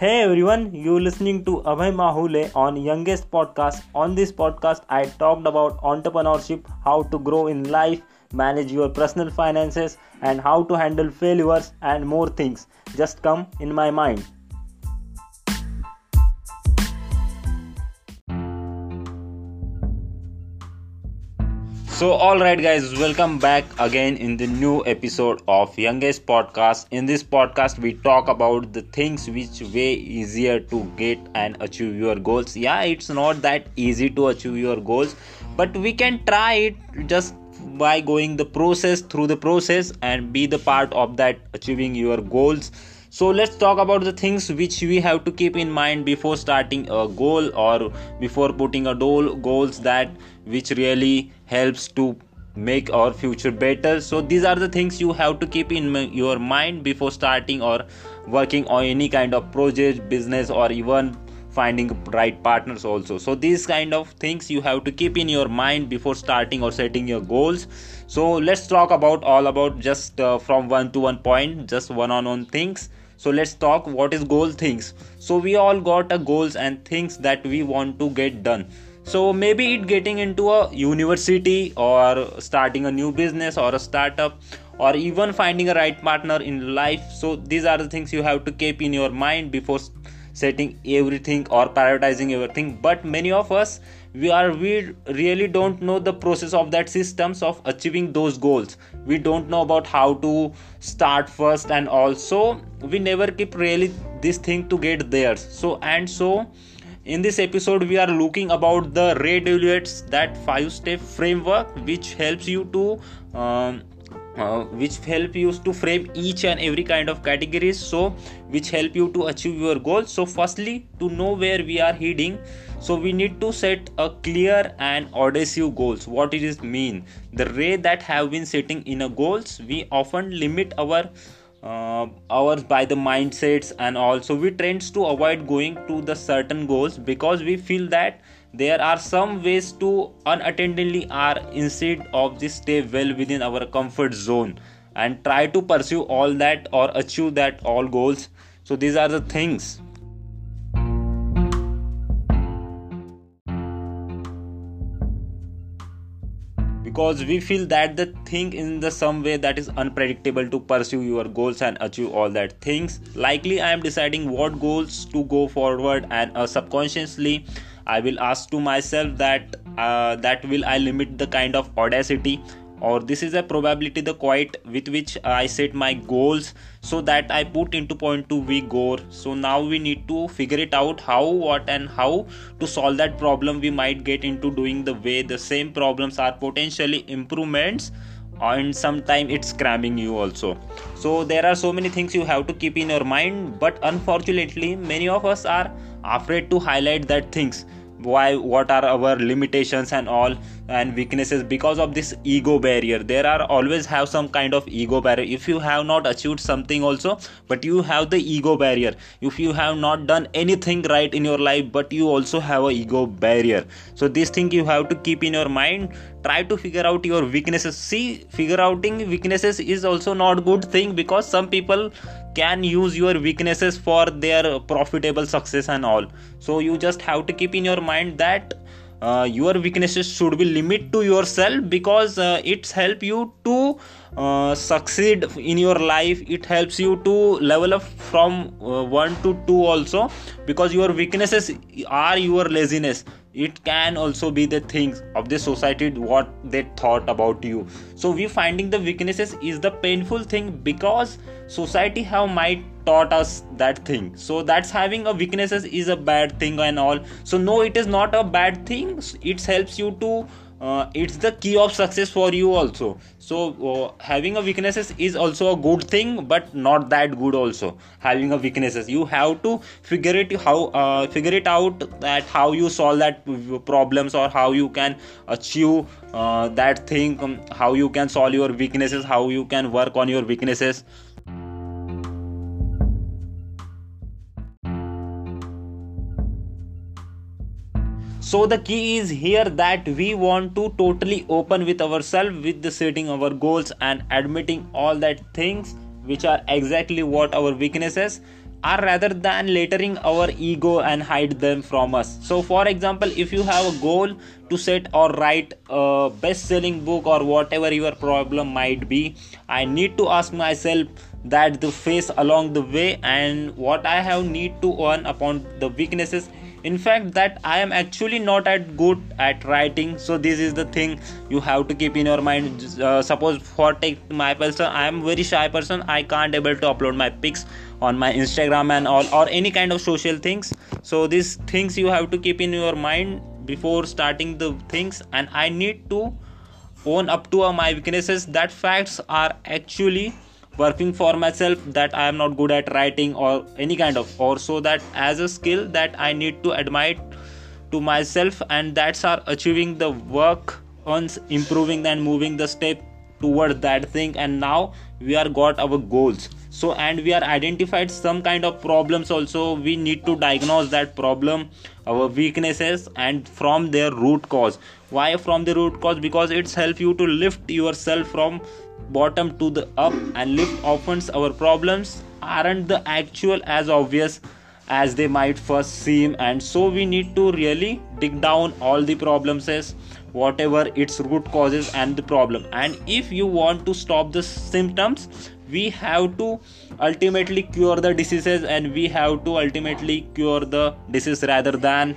Hey everyone, you listening to Abhay Mahule on Youngest Podcast. On this podcast, I talked about entrepreneurship, how to grow in life, manage your personal finances, and how to handle failures and more things. Just come in my mind. So, alright, guys, welcome back again in the new episode of Youngest Podcast. In this podcast, we talk about the things which way easier to get and achieve your goals. Yeah, it's not that easy to achieve your goals, but we can try it just by going the process through the process and be the part of that achieving your goals so let's talk about the things which we have to keep in mind before starting a goal or before putting a goal goals that which really helps to make our future better. So these are the things you have to keep in your mind before starting or working on any kind of project business or even finding right partners also. So these kind of things you have to keep in your mind before starting or setting your goals. So let's talk about all about just uh, from one to one point just one on one things so let's talk what is goal things. So we all got a goals and things that we want to get done. So maybe it getting into a university or starting a new business or a startup or even finding a right partner in life. So these are the things you have to keep in your mind before setting everything or prioritizing everything. But many of us we are we really don't know the process of that systems of achieving those goals we don't know about how to start first and also we never keep really this thing to get there. So and so in this episode we are looking about the ray Dalio's that five step framework which helps you to um, uh, which help you to frame each and every kind of categories. So which help you to achieve your goals. So firstly to know where we are heading. So we need to set a clear and audacious goals. What it is mean? The way that have been setting in a goals we often limit our uh, ours by the mindsets and also we tends to avoid going to the certain goals because we feel that there are some ways to unattendedly are instead of this stay well within our comfort zone and try to pursue all that or achieve that all goals. So these are the things. Because we feel that the thing in the some way that is unpredictable to pursue your goals and achieve all that things. Likely i am deciding what goals to go forward and uh, subconsciously i will ask to myself that uh, that will i limit the kind of audacity? Or this is a probability the quite with which i set my goals so that i put into point to we go so now we need to figure it out how what and how to solve that problem we might get into doing the way the same problems are potentially improvements and sometimes it's cramming you also. So there are so many things you have to keep in your mind but unfortunately many of us are afraid to highlight that things why what are our limitations and all and weaknesses because of this ego barrier. There are always have some kind of ego barrier. If you have not achieved something also but you have the ego barrier. If you have not done anything right in your life but you also have a ego barrier. So this thing you have to keep in your mind. Try to figure out your weaknesses. See figure outing weaknesses is also not good thing because some people can use your weaknesses for their profitable success and all. So you just have to keep in your mind that uh, your weaknesses should be limit to yourself because uh, it's help you to uh, succeed in your life. It helps you to level up from uh, 1 to 2 also because your weaknesses are your laziness. It can also be the things of the society what they thought about you. So we finding the weaknesses is the painful thing because society have might taught us that thing. So that's having a weaknesses is a bad thing and all. So no it is not a bad thing. It helps you to uh, it's the key of success for you also. So uh, having a weaknesses is also a good thing but not that good also. Having a weaknesses. You have to figure it how uh, figure it out that how you solve that problems or how you can achieve uh, that thing um, how you can solve your weaknesses how you can work on your weaknesses so the key is here that we want to totally open with ourselves with the setting our goals and admitting all that things which are exactly what our weaknesses are rather than letting our ego and hide them from us. So for example if you have a goal to set or write a best selling book or whatever your problem might be i need to ask myself that the face along the way and what i have need to earn upon the weaknesses in fact that i am actually not at good at writing so this is the thing you have to keep in your mind. Uh, suppose for take my person i am very shy person i can't able to upload my pics on my instagram and all or any kind of social things. So these things you have to keep in your mind before starting the things and i need to own up to my weaknesses. That facts are actually working for myself that i am not good at writing or any kind of or so that as a skill that i need to admire to myself and that's our achieving the work on improving and moving the step toward that thing and now we are got our goals. So and we are identified some kind of problems also. We need to diagnose that problem our weaknesses and from their root cause. Why from the root cause? Because it's help you to lift yourself from bottom to the up and lift often our problems aren't the actual as obvious as they might first seem. And so we need to really dig down all the problems as whatever its root causes and the problem. And if you want to stop the symptoms we have to ultimately cure the diseases and we have to ultimately cure the disease rather than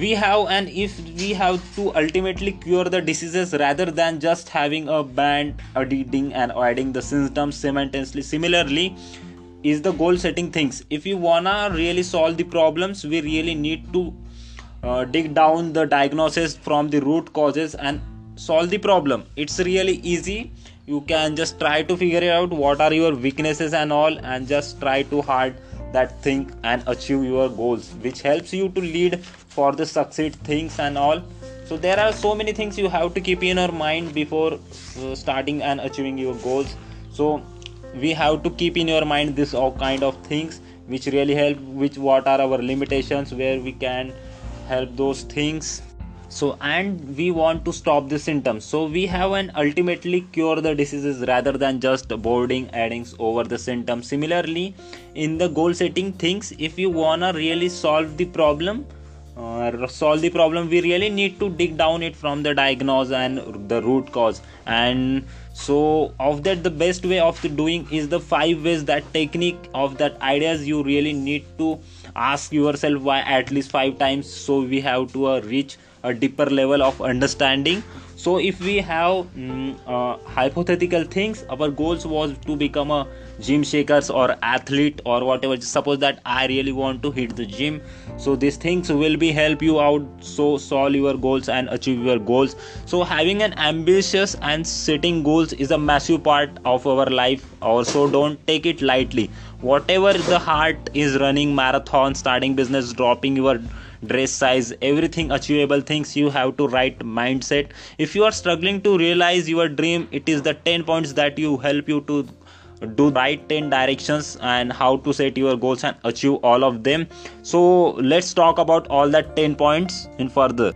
we have and if we have to ultimately cure the diseases rather than just having a band editing and adding the symptoms simultaneously similarly is the goal setting things. If you wanna really solve the problems we really need to uh, dig down the diagnosis from the root causes and solve the problem. It's really easy. You can just try to figure out what are your weaknesses and all and just try to hard that thing and achieve your goals which helps you to lead for the succeed things and all. So there are so many things you have to keep in your mind before uh, starting and achieving your goals. So we have to keep in your mind this all kind of things which really help which what are our limitations where we can help those things. So and we want to stop the symptoms so we have an ultimately cure the diseases rather than just boarding addings over the symptoms. Similarly in the goal setting things if you wanna really solve the problem uh, solve the problem we really need to dig down it from the diagnose and the root cause. And so of that the best way of doing is the five whys that technique of that ideas you really need to ask yourself why at least five times. So we have to uh, reach a deeper level of understanding. So if we have mm, uh, hypothetical things our goals was to become a gym shakers or athlete or whatever. Suppose that i really want to hit the gym. So these things will be help you out. So solve your goals and achieve your goals. So having an ambitious and setting goals is a massive part of our life. Also don't take it lightly. Whatever the heart is running marathon starting business dropping your dress size everything achievable things you have to write mindset. If you are struggling to realize your dream it is the 10 points that you help you to do right 10 directions and how to set your goals and achieve all of them. So let's talk about all that 10 points in further.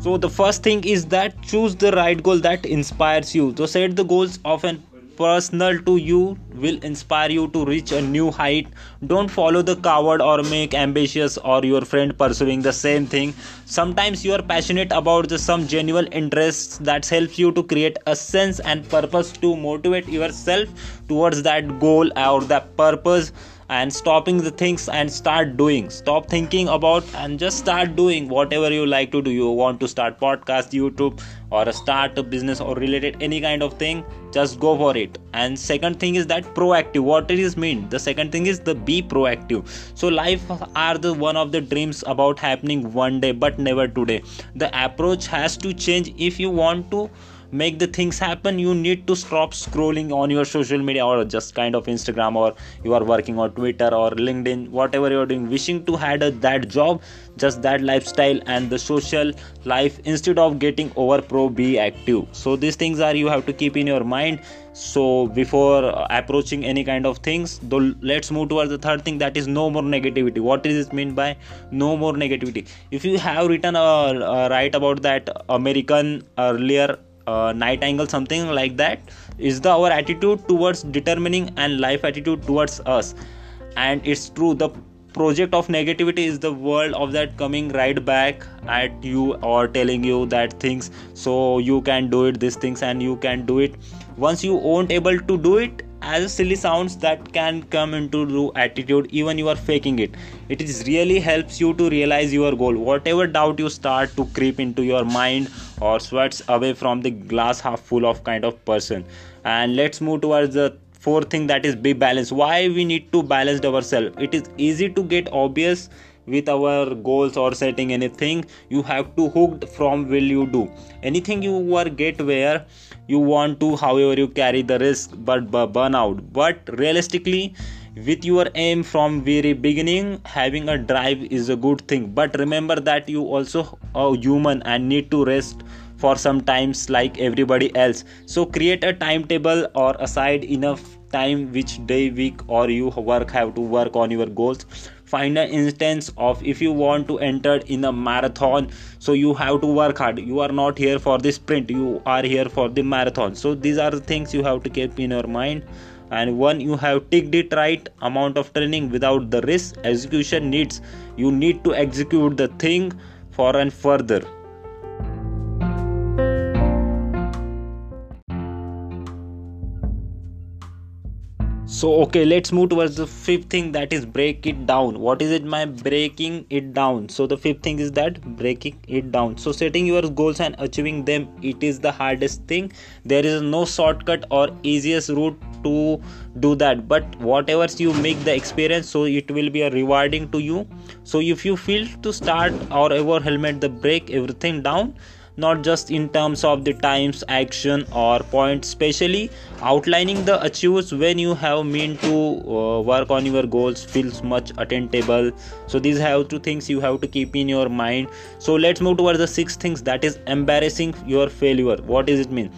So the first thing is that choose the right goal that inspires you. So set the goals often personal to you will inspire you to reach a new height. Don't follow the coward or make ambitious or your friend pursuing the same thing. Sometimes you are passionate about the some genuine interests that helps you to create a sense and purpose to motivate yourself towards that goal or that purpose and stopping the things and start doing. Stop thinking about and just start doing whatever you like to do. You want to start podcast youtube or start a business or related any kind of thing just go for it. And second thing is that proactive. What it is mean? The second thing is the be proactive. So life are the one of the dreams about happening one day but never today. The approach has to change if you want to make the things happen you need to stop scrolling on your social media or just kind of instagram or you are working on twitter or linkedin whatever you're doing wishing to had a, that job just that lifestyle and the social life instead of getting over pro be active. So these things are you have to keep in your mind. So before approaching any kind of things though let's move towards the third thing that is no more negativity. What is it mean by no more negativity? If you have written a, uh, write about that american earlier uh, Nightingale something like that is the our attitude towards determining and life attitude towards us. And it's true the project of negativity is the world of that coming right back at you or telling you that things so you can do it these things and you can do it. Once you won't able to do it as silly sounds that can come into the attitude even you are faking it. It is really helps you to realize your goal. Whatever doubt you start to creep into your mind or sweats away from the glass half full of kind of person. And let's move towards the fourth thing that is be balanced. Why we need to balance ourselves? It is easy to get obvious with our goals or setting anything you have to hooked from will you do. Anything you are get where you want to however you carry the risk but burn out. But realistically with your aim from very beginning having a drive is a good thing. But remember that you also are human and need to rest for some times like everybody else. So create a timetable or aside enough time which day week or you work have to work on your goals find an instance of if you want to enter in a marathon so you have to work hard. You are not here for the sprint you are here for the marathon. So these are the things you have to keep in your mind. And one you have ticked it right amount of training without the risk. Execution needs you need to execute the thing for and further so okay let's move towards the fifth thing that is break it down. What is it my breaking it down? So the fifth thing is that breaking it down. So setting your goals and achieving them it is the hardest thing. There is no shortcut or easiest route to do that. But whatever you make the experience so it will be a rewarding to you. So if you feel to start or ever helmet the break everything down not just in terms of the times action or points especially outlining the achieves when you have mean to uh, work on your goals feels much attainable. So these have two things you have to keep in your mind. So let's move towards the six things that is embarrassing your failure. What does it mean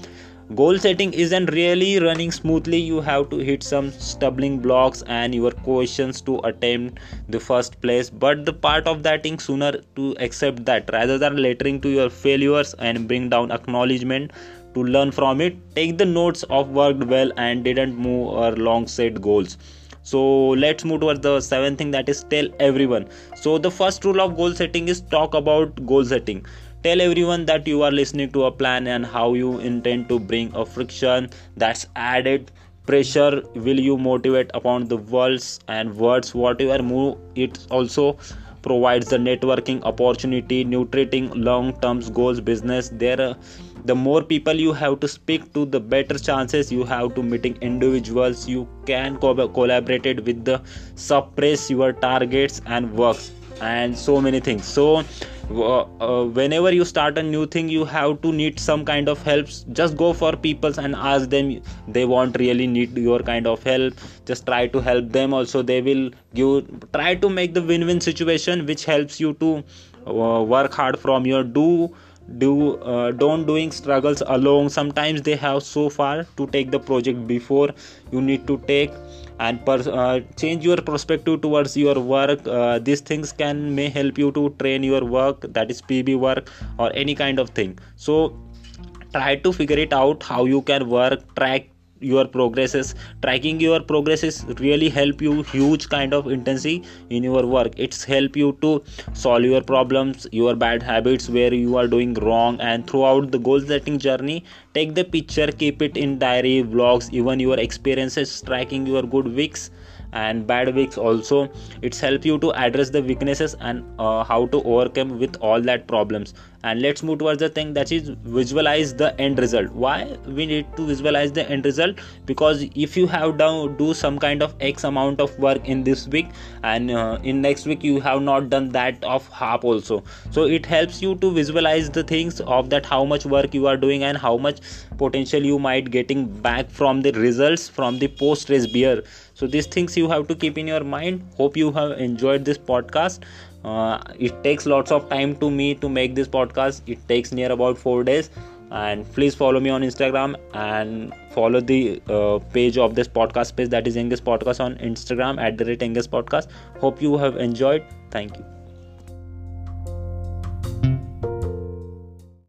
goal setting isn't really running smoothly. You have to hit some stumbling blocks and your questions to attempt the first place. But the part of that thing sooner to accept that rather than lettering to your failures and bring down acknowledgement to learn from it take the notes of worked well and didn't move or long set goals. So let's move towards the seventh thing that is tell everyone. So the first rule of goal setting is talk about goal setting tell everyone that you are listening to a plan and how you intend to bring a friction that's added pressure. Will you motivate upon the words and words? Whatever move it also provides the networking opportunity nutriting long term goals business. There uh, the more people you have to speak to the better chances you have to meeting individuals. You can co- collaborate with the suppress your targets and works and so many things. So uh, whenever you start a new thing you have to need some kind of help. Just go for people and ask them. They want really need your kind of help. Just try to help them also. They will give try to make the win-win situation which helps you to uh, work hard from your do do uh, don't doing struggles alone. Sometimes they have so far to take the project before you need to take and uh, change your perspective towards your work. Uh, these things can may help you to train your work that is pb work or any kind of thing. So try to figure it out how you can work track your progresses. Tracking your progresses really help you huge kind of intensity in your work. It's help you to solve your problems your bad habits where you are doing wrong. And throughout the goal setting journey take the picture keep it in diary vlogs even your experiences tracking your good weeks and bad weeks also. It's help you to address the weaknesses and uh, how to overcome with all that problems and let's move towards the thing that is visualize the end result. Why we need to visualize the end result? Because if you have done do some kind of x amount of work in this week and uh, in next week you have not done that of half also. So it helps you to visualize the things of that how much work you are doing and how much potential you might getting back from the results from the post race beer. So these things you have to keep in your mind. Hope you have enjoyed this podcast uh, it takes lots of time to me to make this podcast. It takes near about four days. And please follow me on instagram and follow the uh, page of this podcast page that is English podcast on instagram at the rate English podcast. Hope you have enjoyed. Thank you